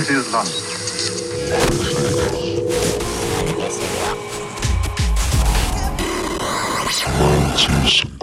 ist dieses Land. Twenty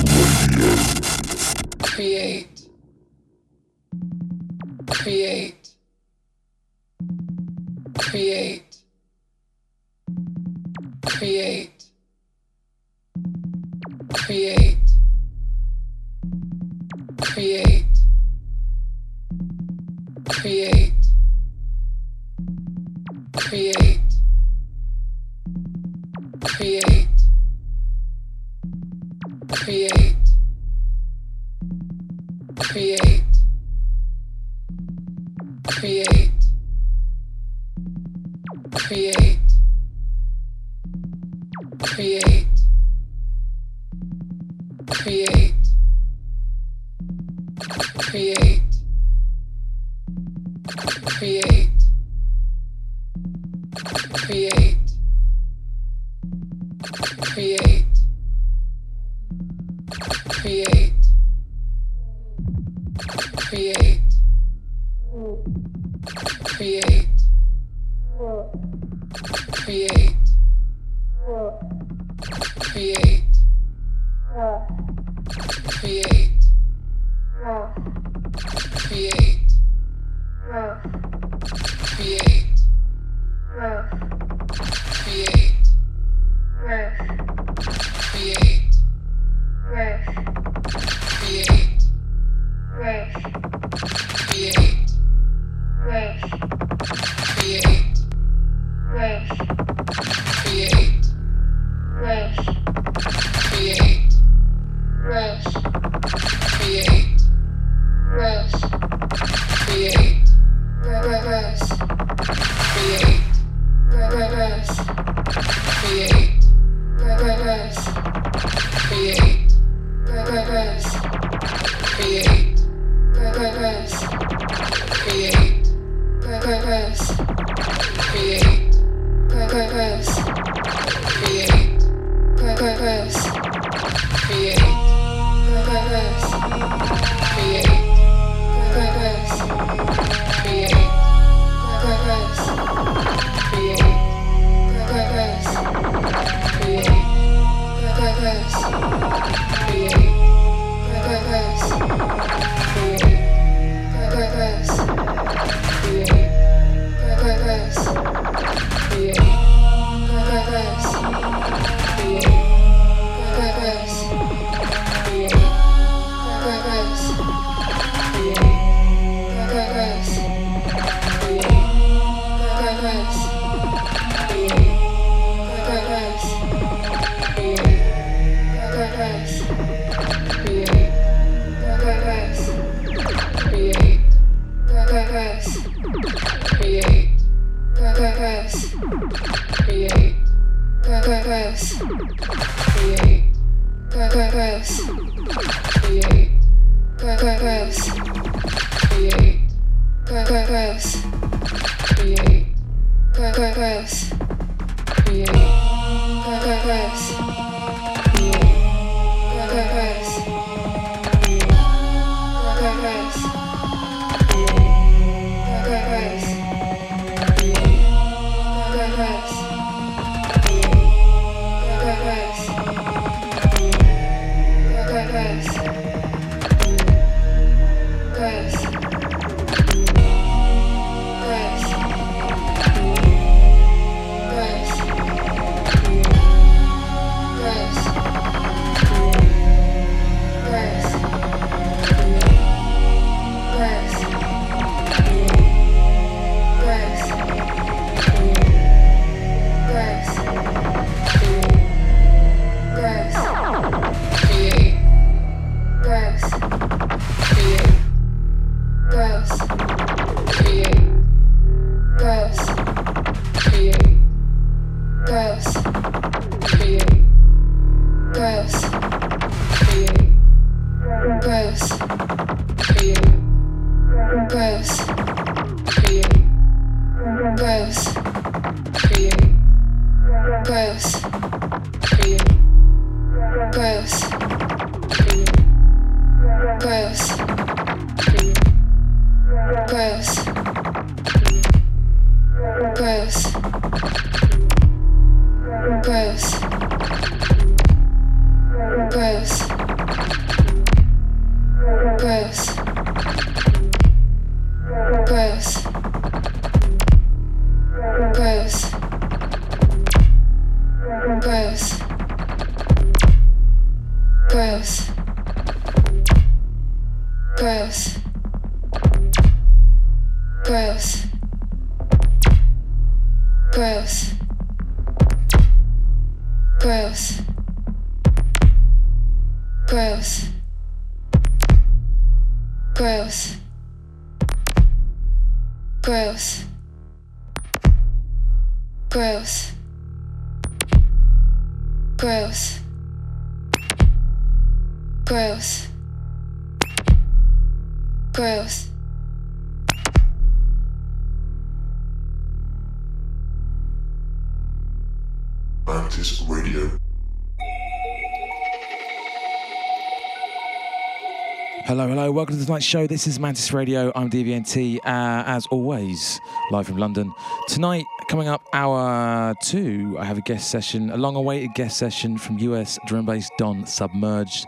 Welcome to tonight's show. This is Mantis Radio. I'm DVNT, uh, as always, live from London. Tonight, coming up, hour two, I have a guest session, a long awaited guest session from US drum bass Don Submerged.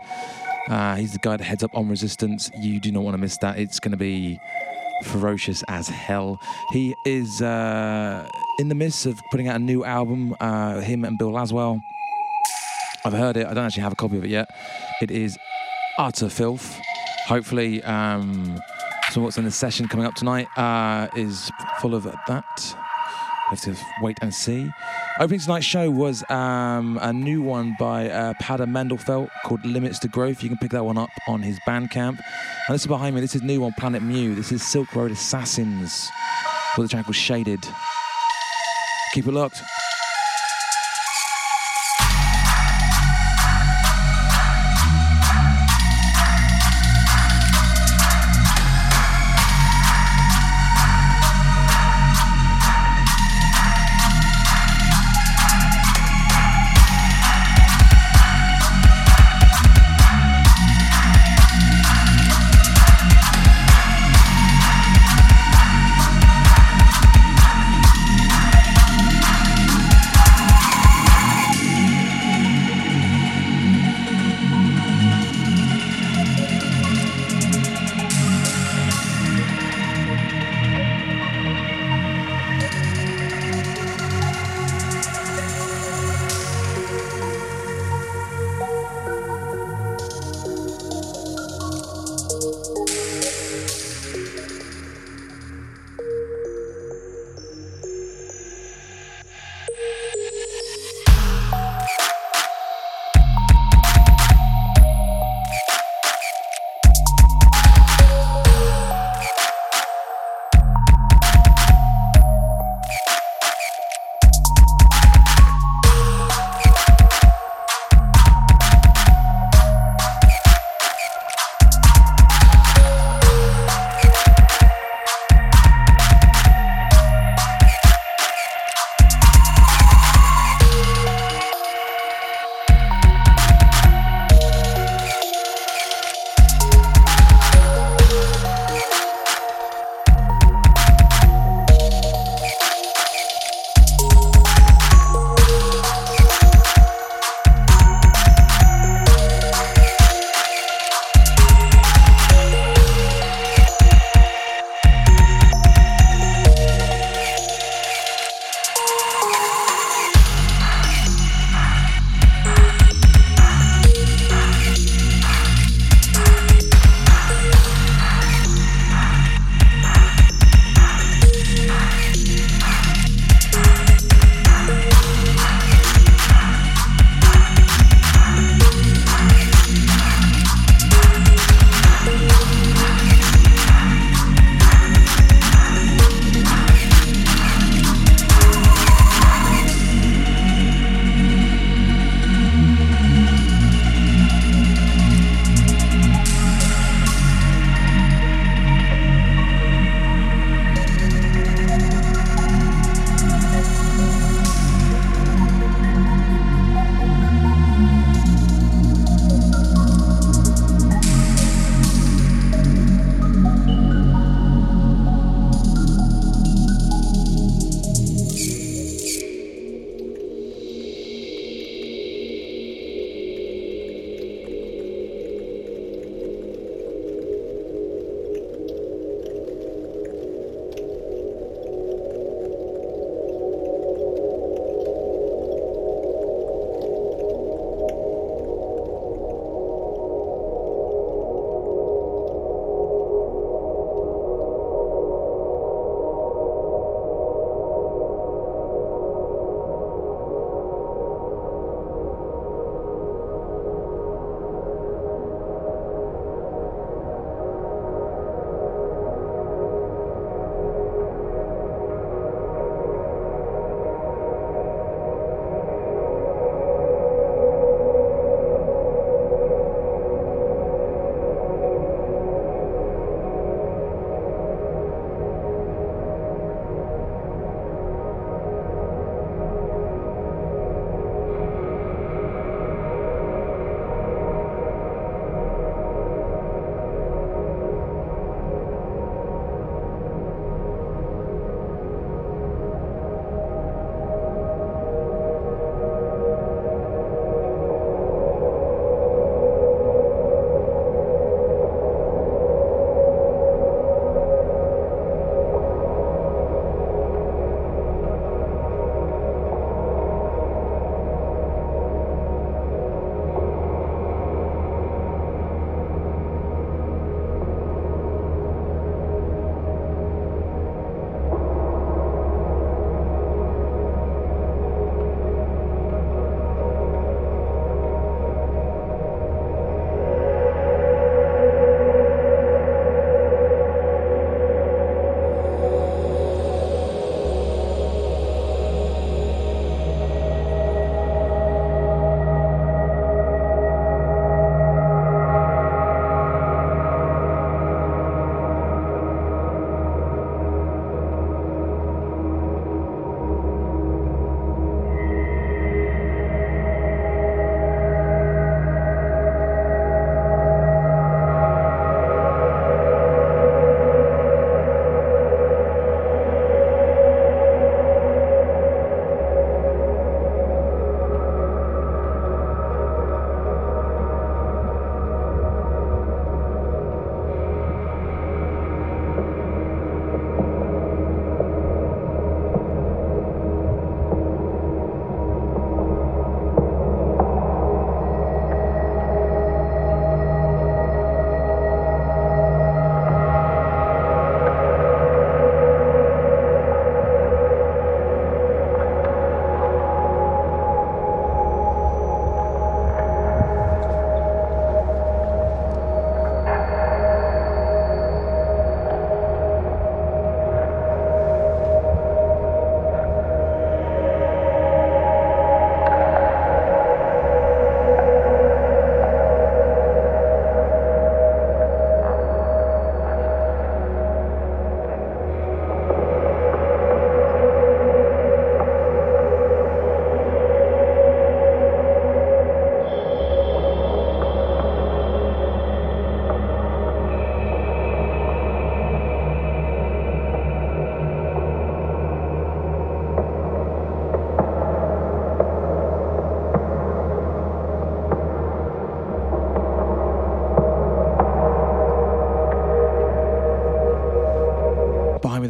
Uh, he's the guy that heads up Ohm Resistance. You do not want to miss that. It's going to be ferocious as hell. He is uh, in the midst of putting out a new album, uh, him and Bill Laswell. I've heard it, I don't actually have a copy of it yet. It is utter filth. Hopefully, um, so what's in the session coming up tonight uh, is full of that. We have to wait and see. Opening tonight's show was um, a new one by uh, Pada Mendelfelt called Limits to Growth. You can pick that one up on his Bandcamp. And this is behind me. This is new on Planet Mu. This is Silk Road Assassins with a track called Shaded. Keep it locked.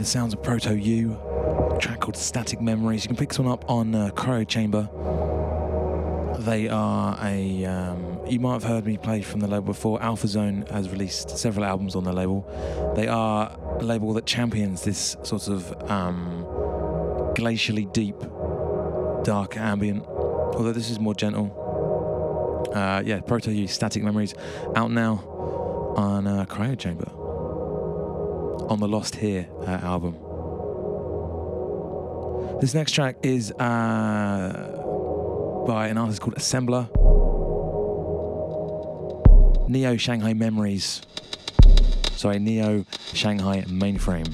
Sounds of Proto U, track called Static Memories. You can pick this one up on uh, Cryo Chamber. They are a. Um, you might have heard me play from the label before. Alphaxone has released several albums on their label. They are a label that champions this sort of um, glacially deep, dark ambient. Although this is more gentle. Uh, yeah, Proto U, Static Memories, out now on uh, Cryo Chamber on the Lost Here uh, album. This next track is uh, by an artist called Assembler. Neo Shanghai Memories. Sorry, Neo Shanghai Mainframe.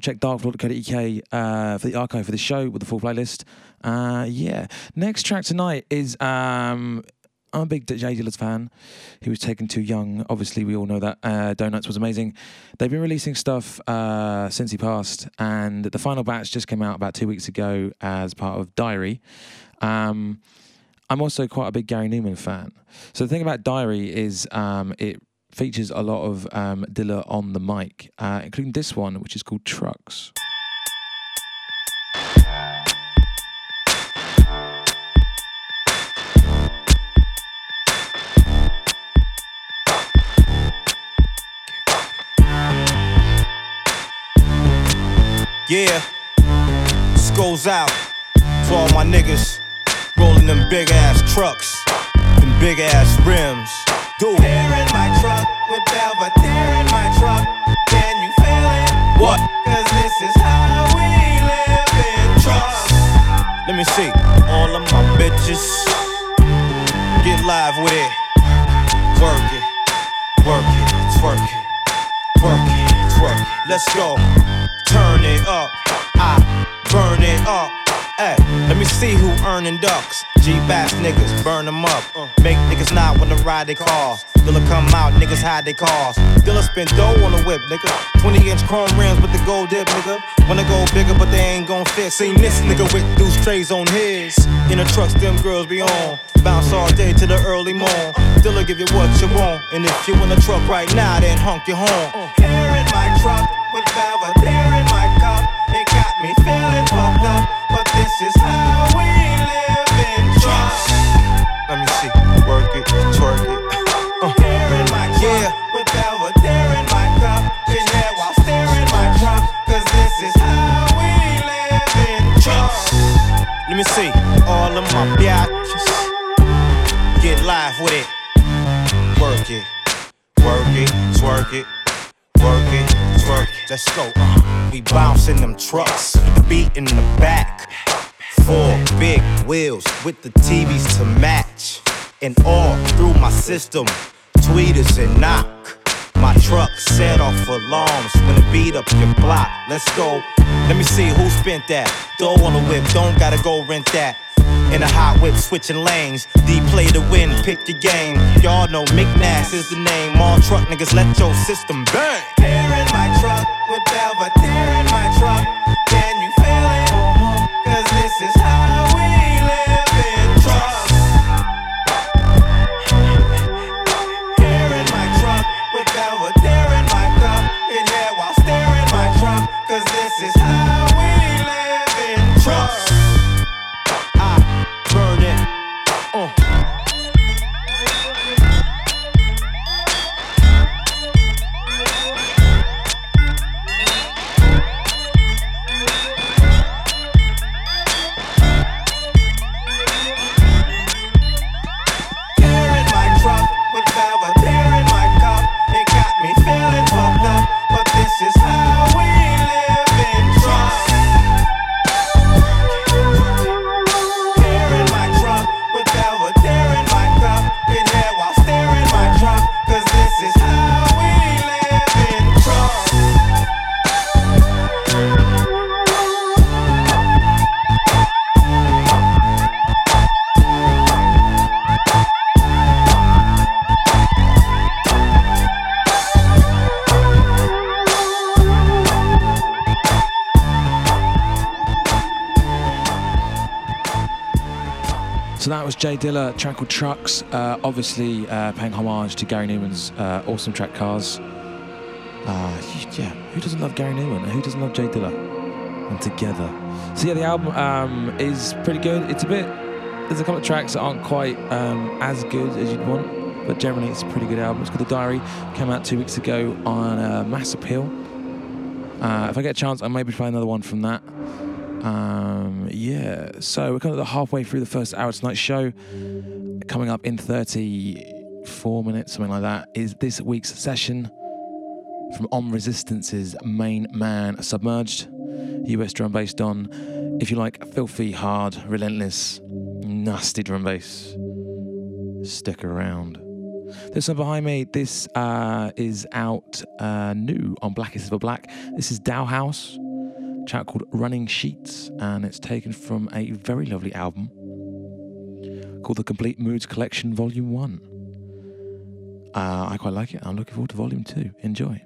Double check darkfloor.co.uk uh, for the archive for the show with the full playlist. Uh, yeah. Next track tonight is. Um, I'm a big J Dilla's fan. He was taken too young. Obviously, we all know that. Uh, Donuts was amazing. They've been releasing stuff uh, since he passed, and the final batch just came out about two weeks ago as part of Diary. Um, I'm also quite a big Gary Numan fan. So the thing about Diary is um, it features a lot of um, Dilla on the mic, uh, including this one, which is called Trucks. Yeah, this goes out to all my niggas rolling them big ass trucks, them big ass rims. Do my truck with in my truck. Can you feel it? What? Cause this is how we live in trucks. Let me see. All of my bitches get live with it. Work it, work it, twerk it, work it, twerk it. Let's go. Turn it up. I burn it up. Hey, let me see who earning ducks. G-Bass niggas, burn them up. Uh, make niggas not wanna ride their cars. Dilla come out, niggas hide their cars. Dilla spend dough on the whip, nigga. 20 inch chrome rims with the gold dip, nigga. Wanna go bigger, but they ain't gon' fit. Seen this nigga with deuce trays on his. In the trucks, them girls be on. Bounce all day to the early morn. Dilla give you what you want. And if you in a truck right now, then honk your horn. Uh, Here in my truck with Belvedere in my cup. It got me feeling fucked up. But this is how we Me see. All of my biatches. Get live with it. Work it. Work it. Twerk it. Work it. Twerk it. Let's go. We bouncing them trucks. Beat in the back. Four big wheels with the TVs to match. And all through my system. Tweeters and knock. My truck set off for alarms when it beat up your block. Let's go. Let me see who spent that. Dough on the whip, don't gotta go rent that. In a hot whip, switching lanes. D play to win, pick your game. Y'all know McNass is the name. All truck niggas, let your system bang. Here in my truck with Belvedere in my truck. Can you feel it? Cause this is how That was J Dilla, track called Trucks. Uh, obviously, uh, paying homage to Gary Numan's uh, awesome track Cars. Uh, yeah, who doesn't love Gary Newman? Who doesn't love J Dilla? And together. So yeah, the album um, is pretty good. It's a bit. There's a couple of tracks that aren't quite um, as good as you'd want, but generally it's a pretty good album. It's called The Diary. Came out two weeks ago on uh, Mass Appeal. Uh, if I get a chance, I maybe try another one from that. Um, yeah, so we're kind of halfway through the first hour tonight's show. Coming up in 34 minutes, something like that, is this week's session from Ohm Resistance's main man, Submerged, US drum bass Don. If you like filthy, hard, relentless, nasty drum bass, Stick around. This one behind me, this uh, is out uh, new on Blackest Ever Black. This is Dalhous, track called Running Sheets, and it's taken from a very lovely album called The Complete Moods Collection Volume 1. Uh, I quite like it. I'm looking forward to Volume 2. Enjoy.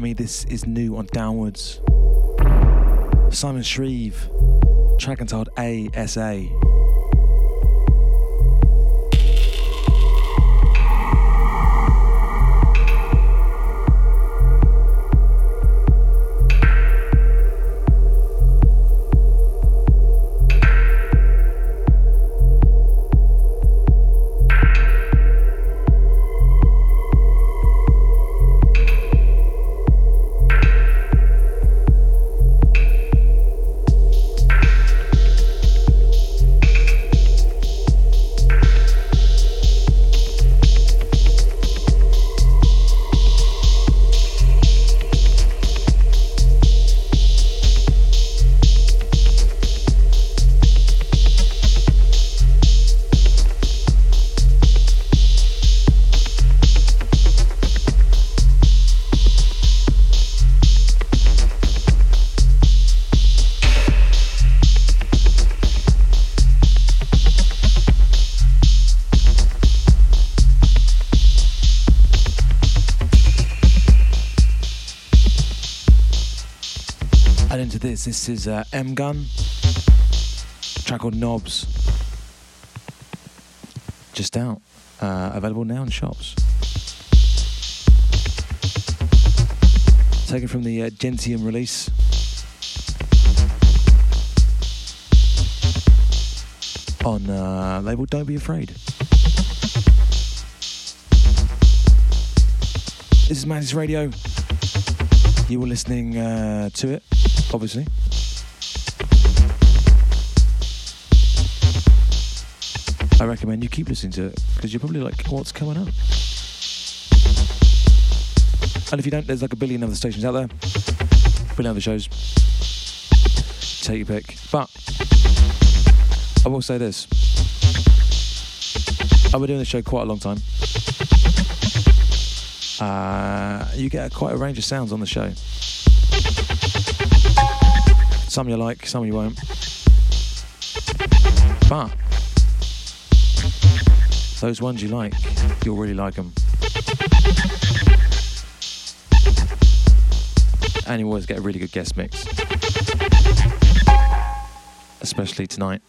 Me. This is new on Downwards. Simon Shreeve, track entitled ASA. This, this is uh, MGUN, track called Knobs. Just out, uh, available now in shops. Taken from the uh, Gentium release. On uh, label Don't Be Afraid. This is Mantis Radio. You were listening uh, to it, obviously. I recommend you keep listening to it because you're probably like, what's coming up? And if you don't, there's like a billion other stations out there, billion other shows. Take your pick. But I will say this I've been doing the show quite a long time. Uh, you get quite a range of sounds on the show. Some you like, some you won't. But those ones you like, you'll really like them. And you always get a really good guest mix. Especially tonight.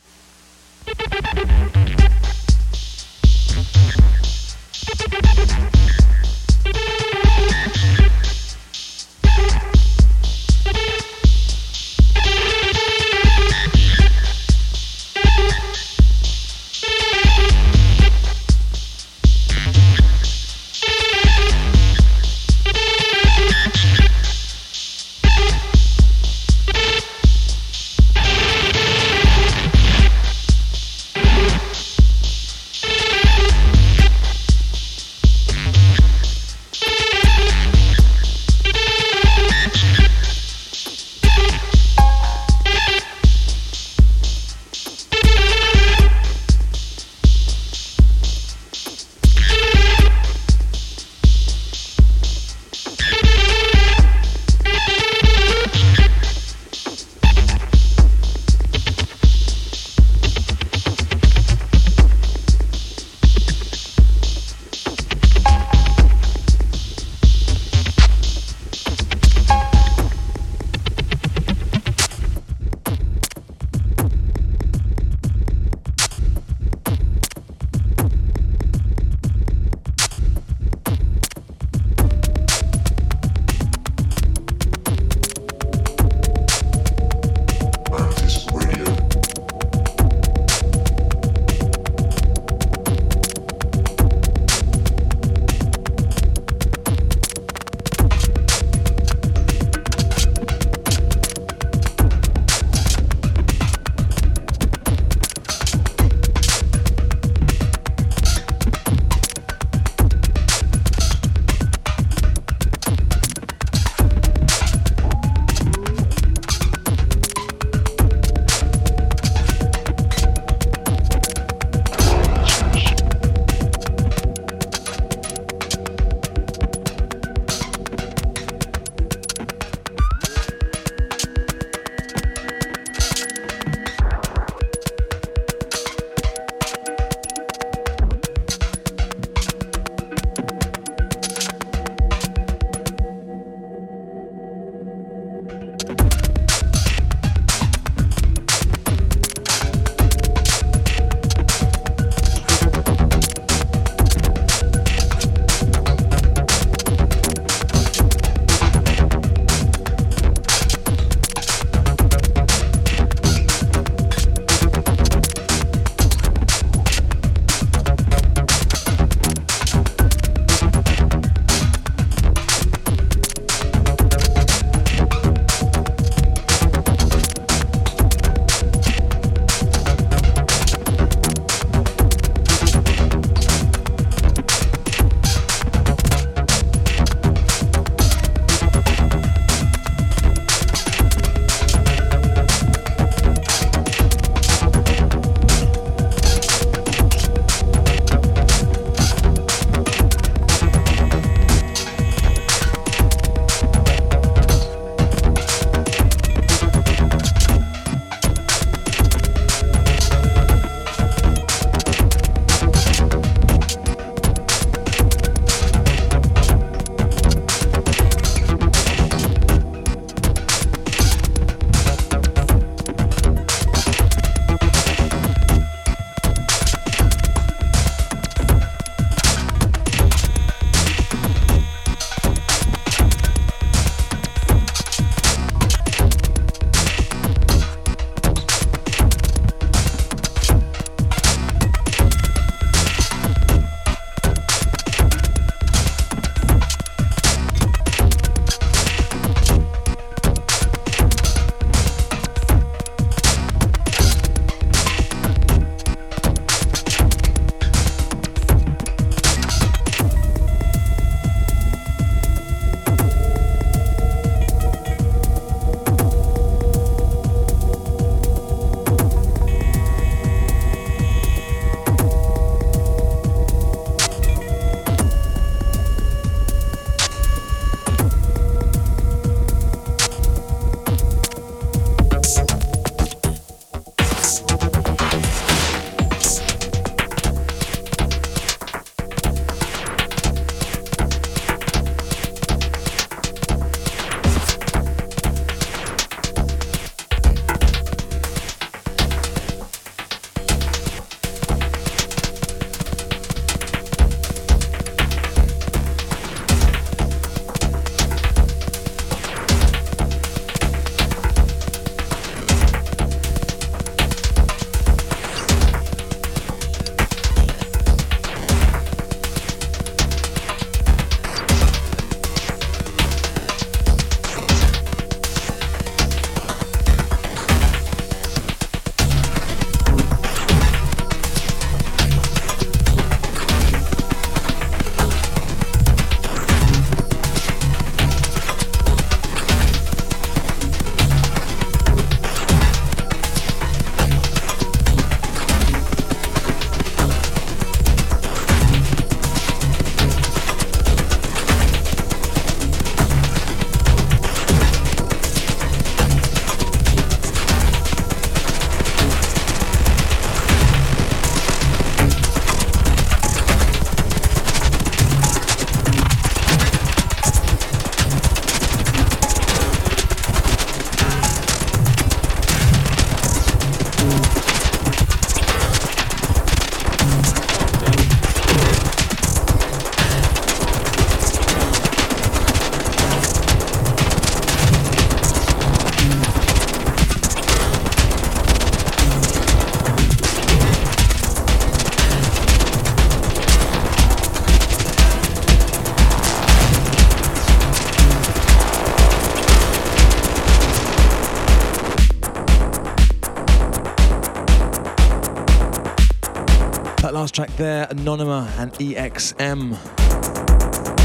There, Anonyma and EXM.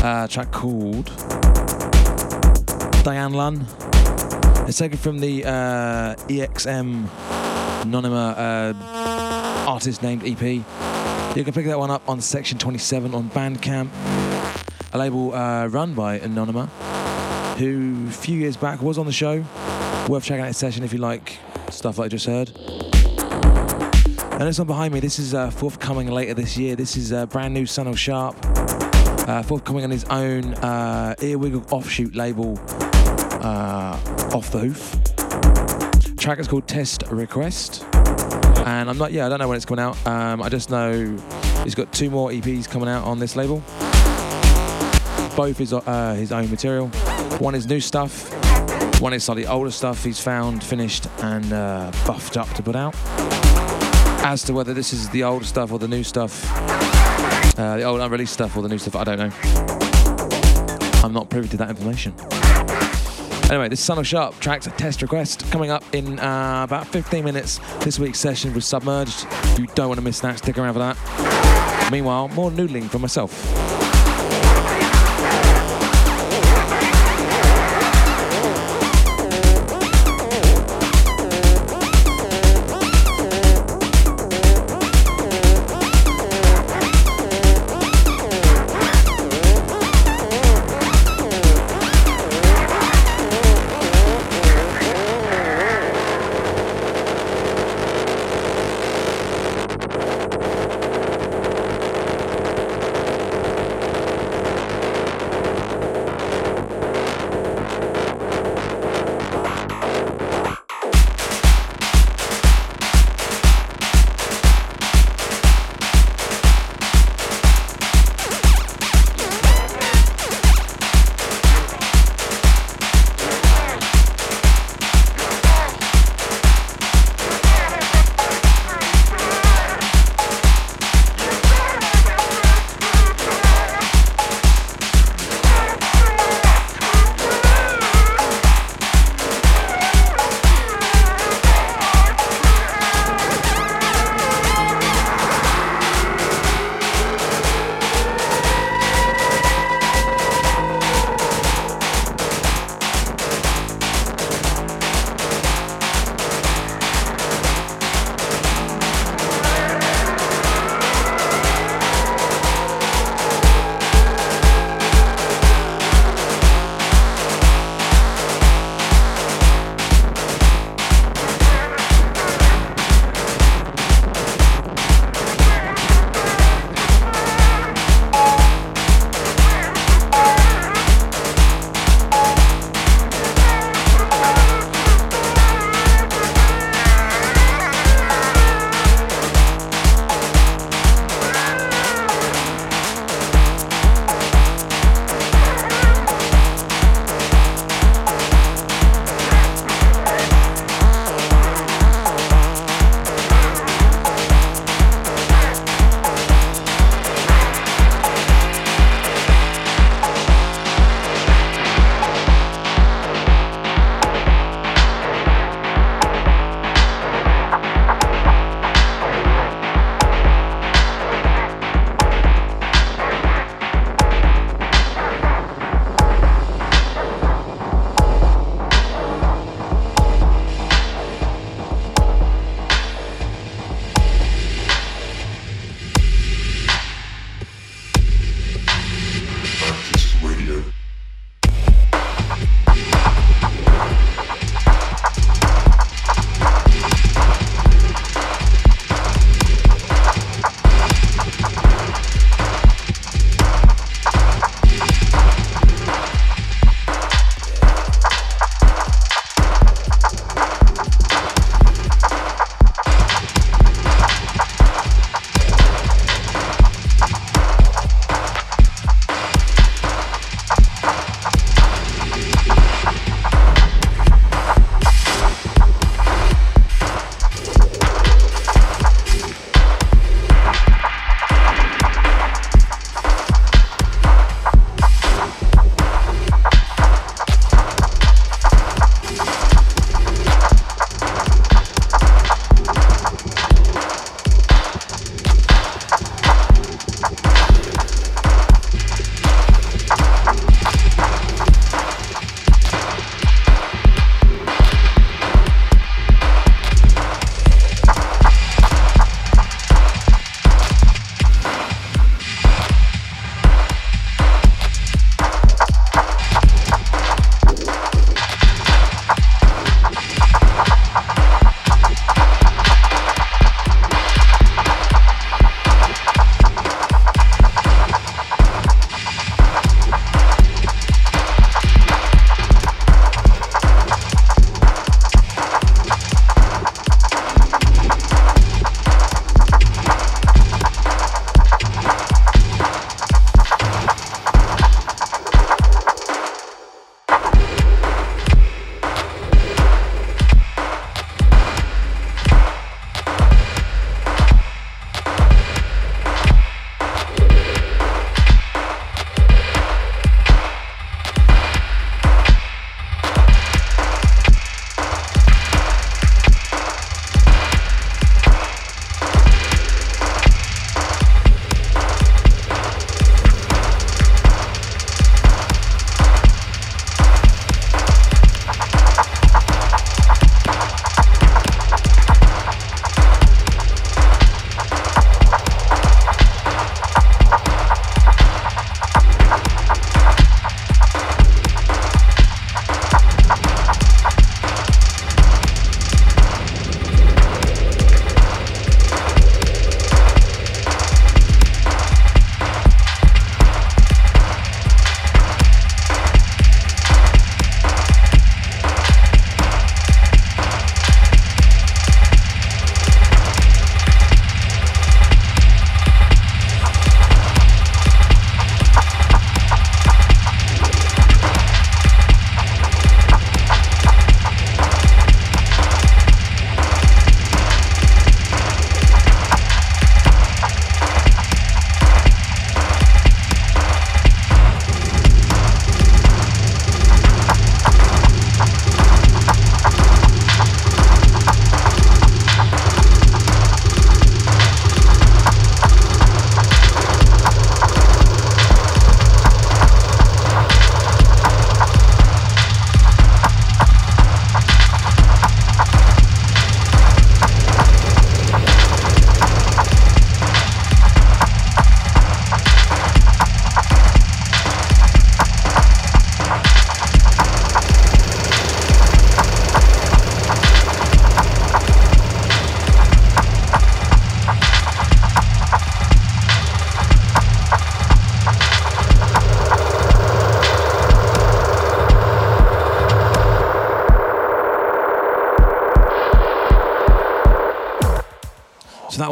Uh, track called Diane Lun. It's taken from the uh, EXM Anonyma uh, artist named EP. You can pick that one up on Section 27 on Bandcamp, a label uh, run by Anonyma, who a few years back was on the show. Worth checking out his session if you like stuff like I just heard. And this one behind me, this is uh, forthcoming later this year. This is uh, brand new Sunil Sharpe, uh, forthcoming on his own uh, offshoot label, uh, Off the Hoof. Track is called Test Request, and I'm not, yeah, I don't know when it's coming out. Um, I just know he's got two more EPs coming out on this label. Both is uh, his own material. One is new stuff, one is slightly older stuff he's found, finished, and uh, buffed up to put out. As to whether this is the old stuff or the new stuff, uh, the old unreleased stuff or the new stuff, I don't know. I'm not privy to that information. Anyway, this is Sunil Sharpe tracks a test request coming up in uh, about 15 minutes. This week's session was submerged. You don't want to miss that. Stick around for that. Meanwhile, more noodling for myself.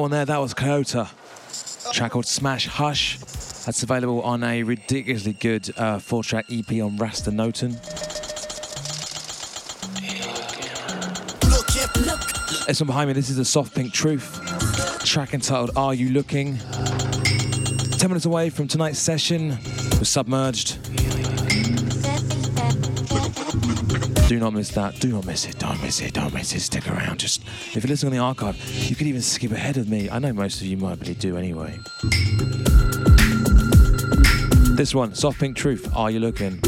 One there, that was Kyoka. Track called Smash Hush. That's available on a ridiculously good uh, four-track EP on Raster-Noton. This one behind me, this is the Soft Pink Truth. Track entitled Are You Looking? 10 minutes away from tonight's session, we're submerged. Do not miss that. Do not miss it. Don't miss it. Don't miss it. Stick around. Just if you're listening on the archive, you could even skip ahead of me. I know most of you might really do anyway. This one, Soft Pink Truth. Are you looking?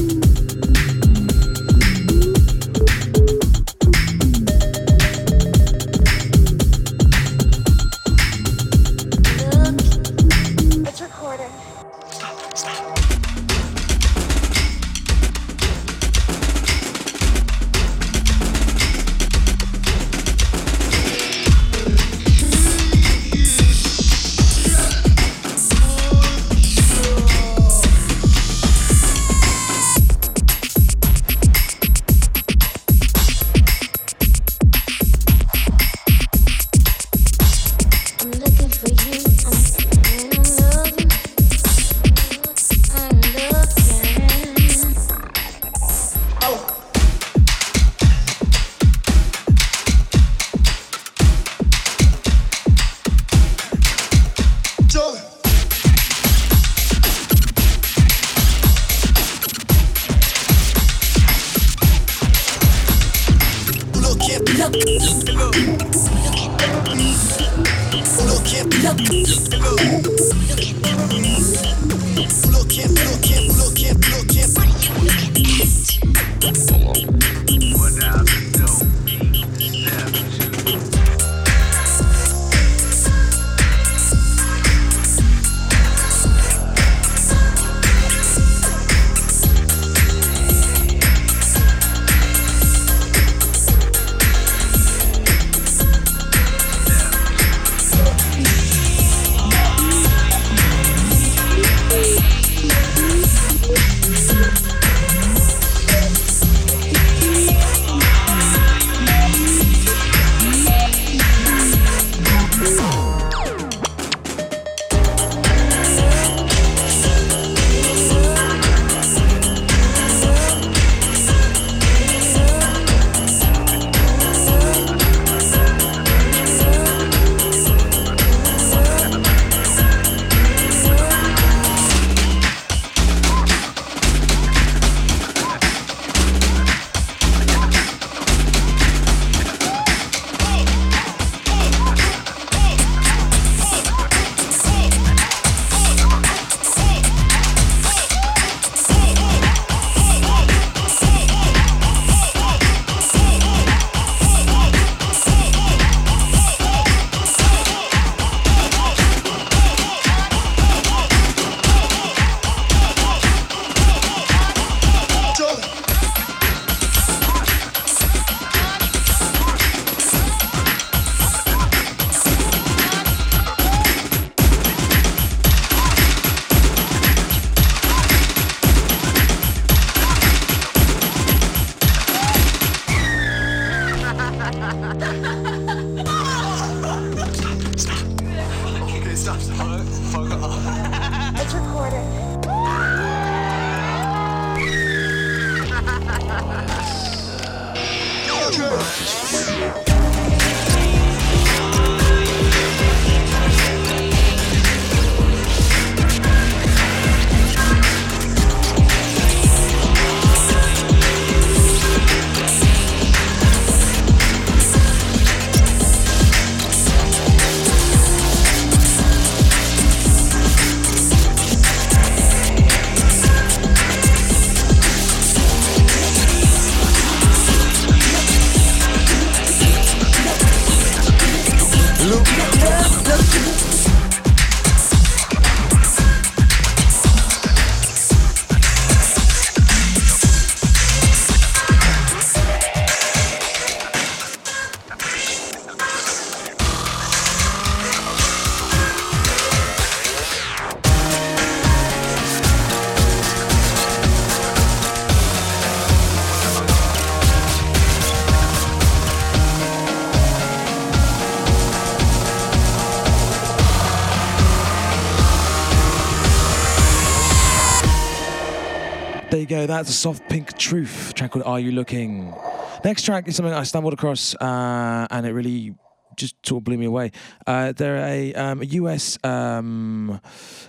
That's a soft pink truth track called "Are You Looking." Next track is something I stumbled across, uh, and it really just sort of blew me away. Uh, they're a, um, a US um,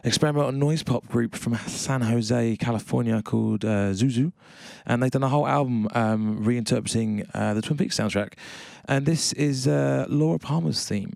experimental noise pop group from San Jose, California, called uh, Xiu Xiu, and they've done a whole album um, reinterpreting uh, the Twin Peaks soundtrack. And this is uh, Laura Palmer's theme.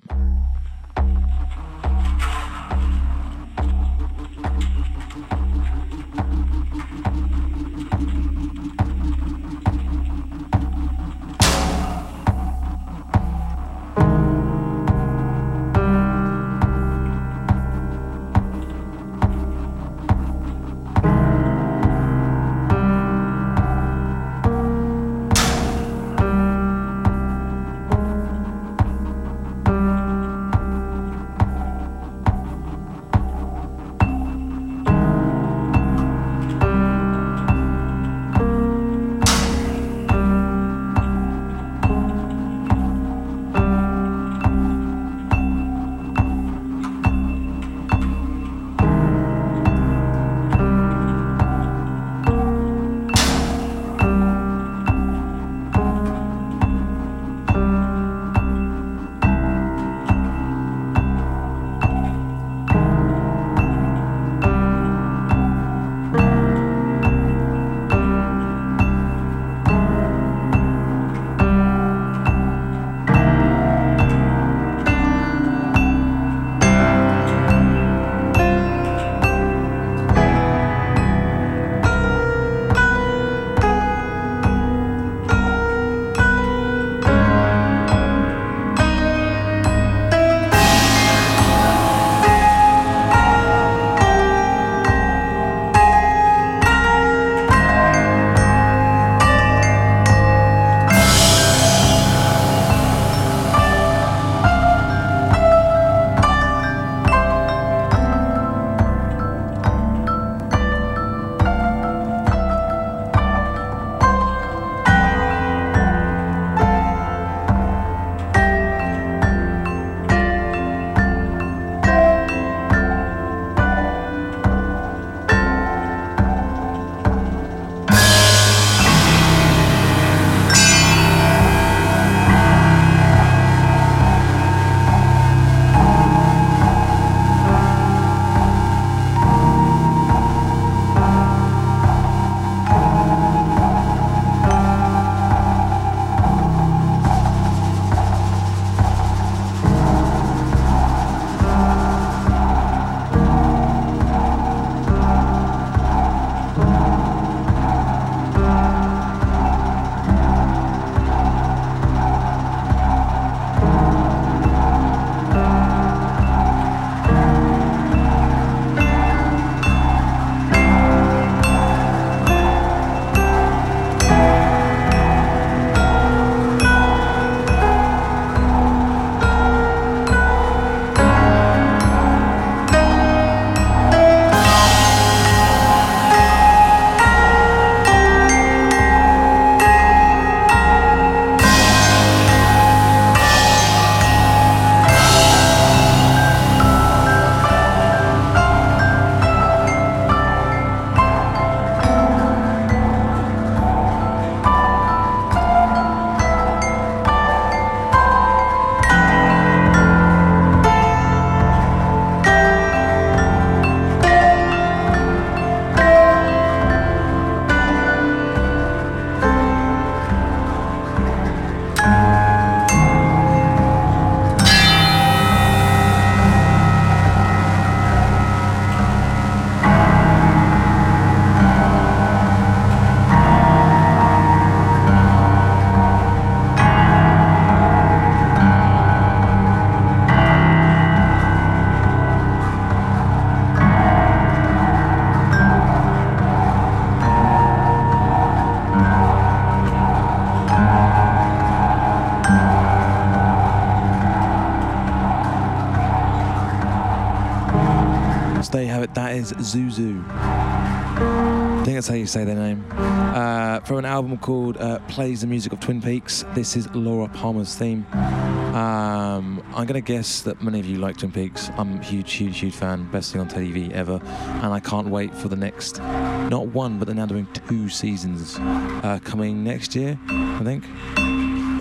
Xiu Xiu. I think that's how you say their name. Uh, from an album called uh, Plays the Music of Twin Peaks. This is Laura Palmer's theme. Um, I'm going to guess that many of you like Twin Peaks. I'm a huge, huge, huge fan. Best thing on TV ever. And I can't wait for the next, not one, but they're now doing two seasons uh, coming next year, I think.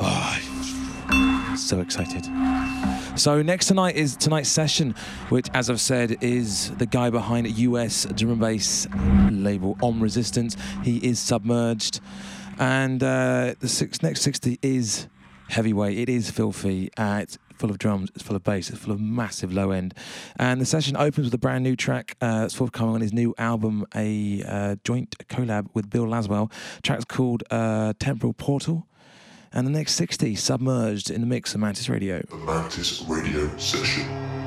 Oh, so excited. So next tonight is tonight's session, which, as I've said, is the guy behind US drum and bass label Ohm Resistance. He is submerged, and uh, the six, next sixty is heavyweight. It is filthy. Uh, it's full of drums. It's full of bass. It's full of massive low end. And the session opens with a brand new track. Uh, it's forthcoming on his new album, a uh, joint collab with Bill Laswell. track's called uh, Temporal Portal. And the next 60, submerged in the mix of Mantis Radio. The Mantis Radio Session.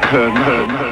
可能。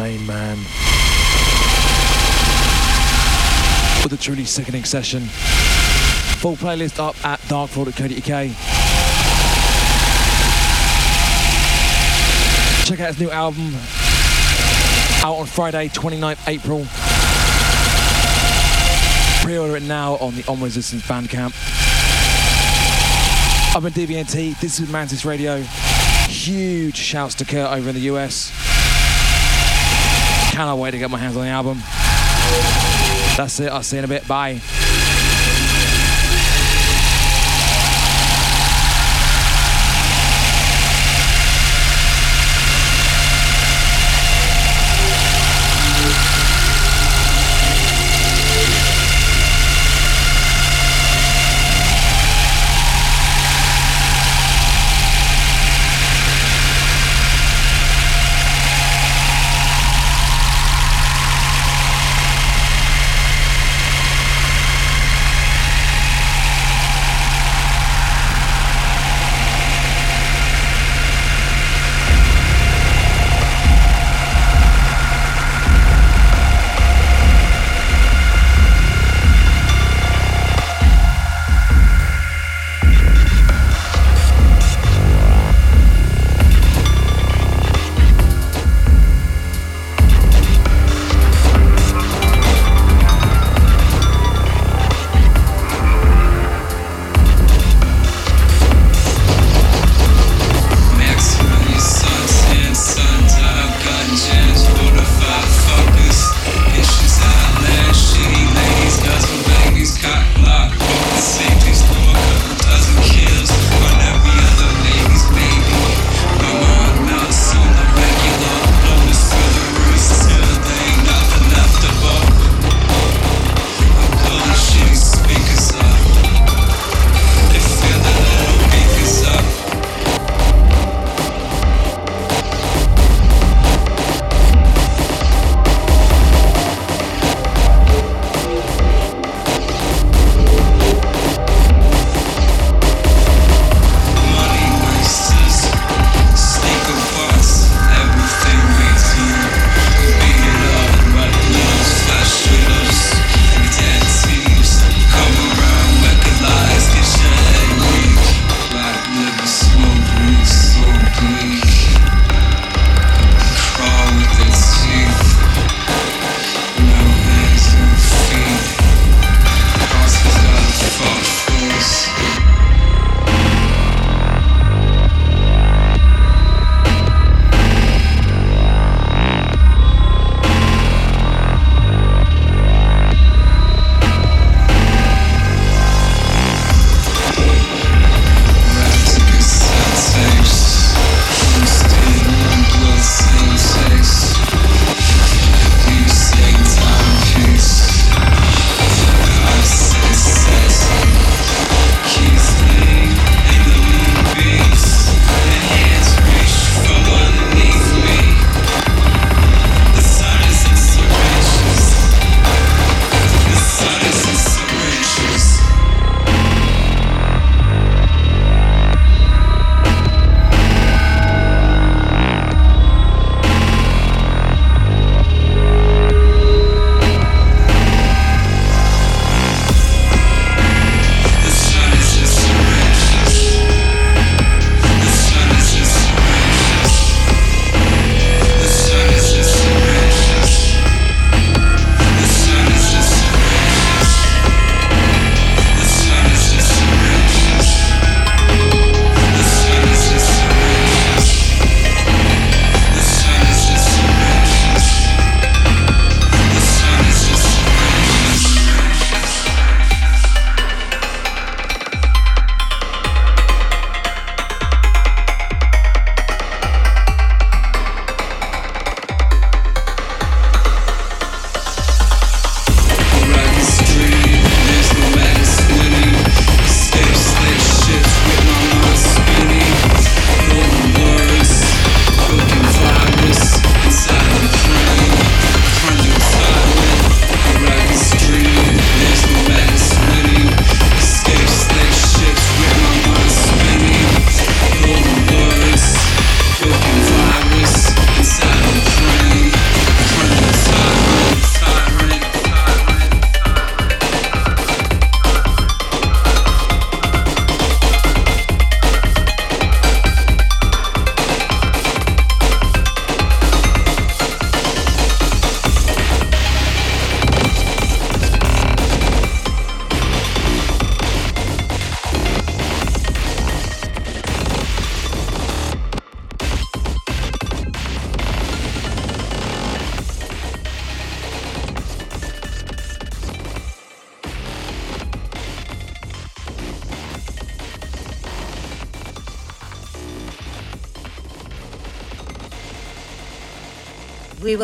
main man. With a truly sickening session. Full playlist up at darkfloor.co.uk. Check out his new album out on Friday, 29th April. Pre-order it now on the Ohm Resistance Bandcamp. I've been DBNT, this is Mantis Radio. Huge shouts to Kurt over in the US. Cannot wait to get my hands on the album. That's it. I'll see you in a bit. Bye.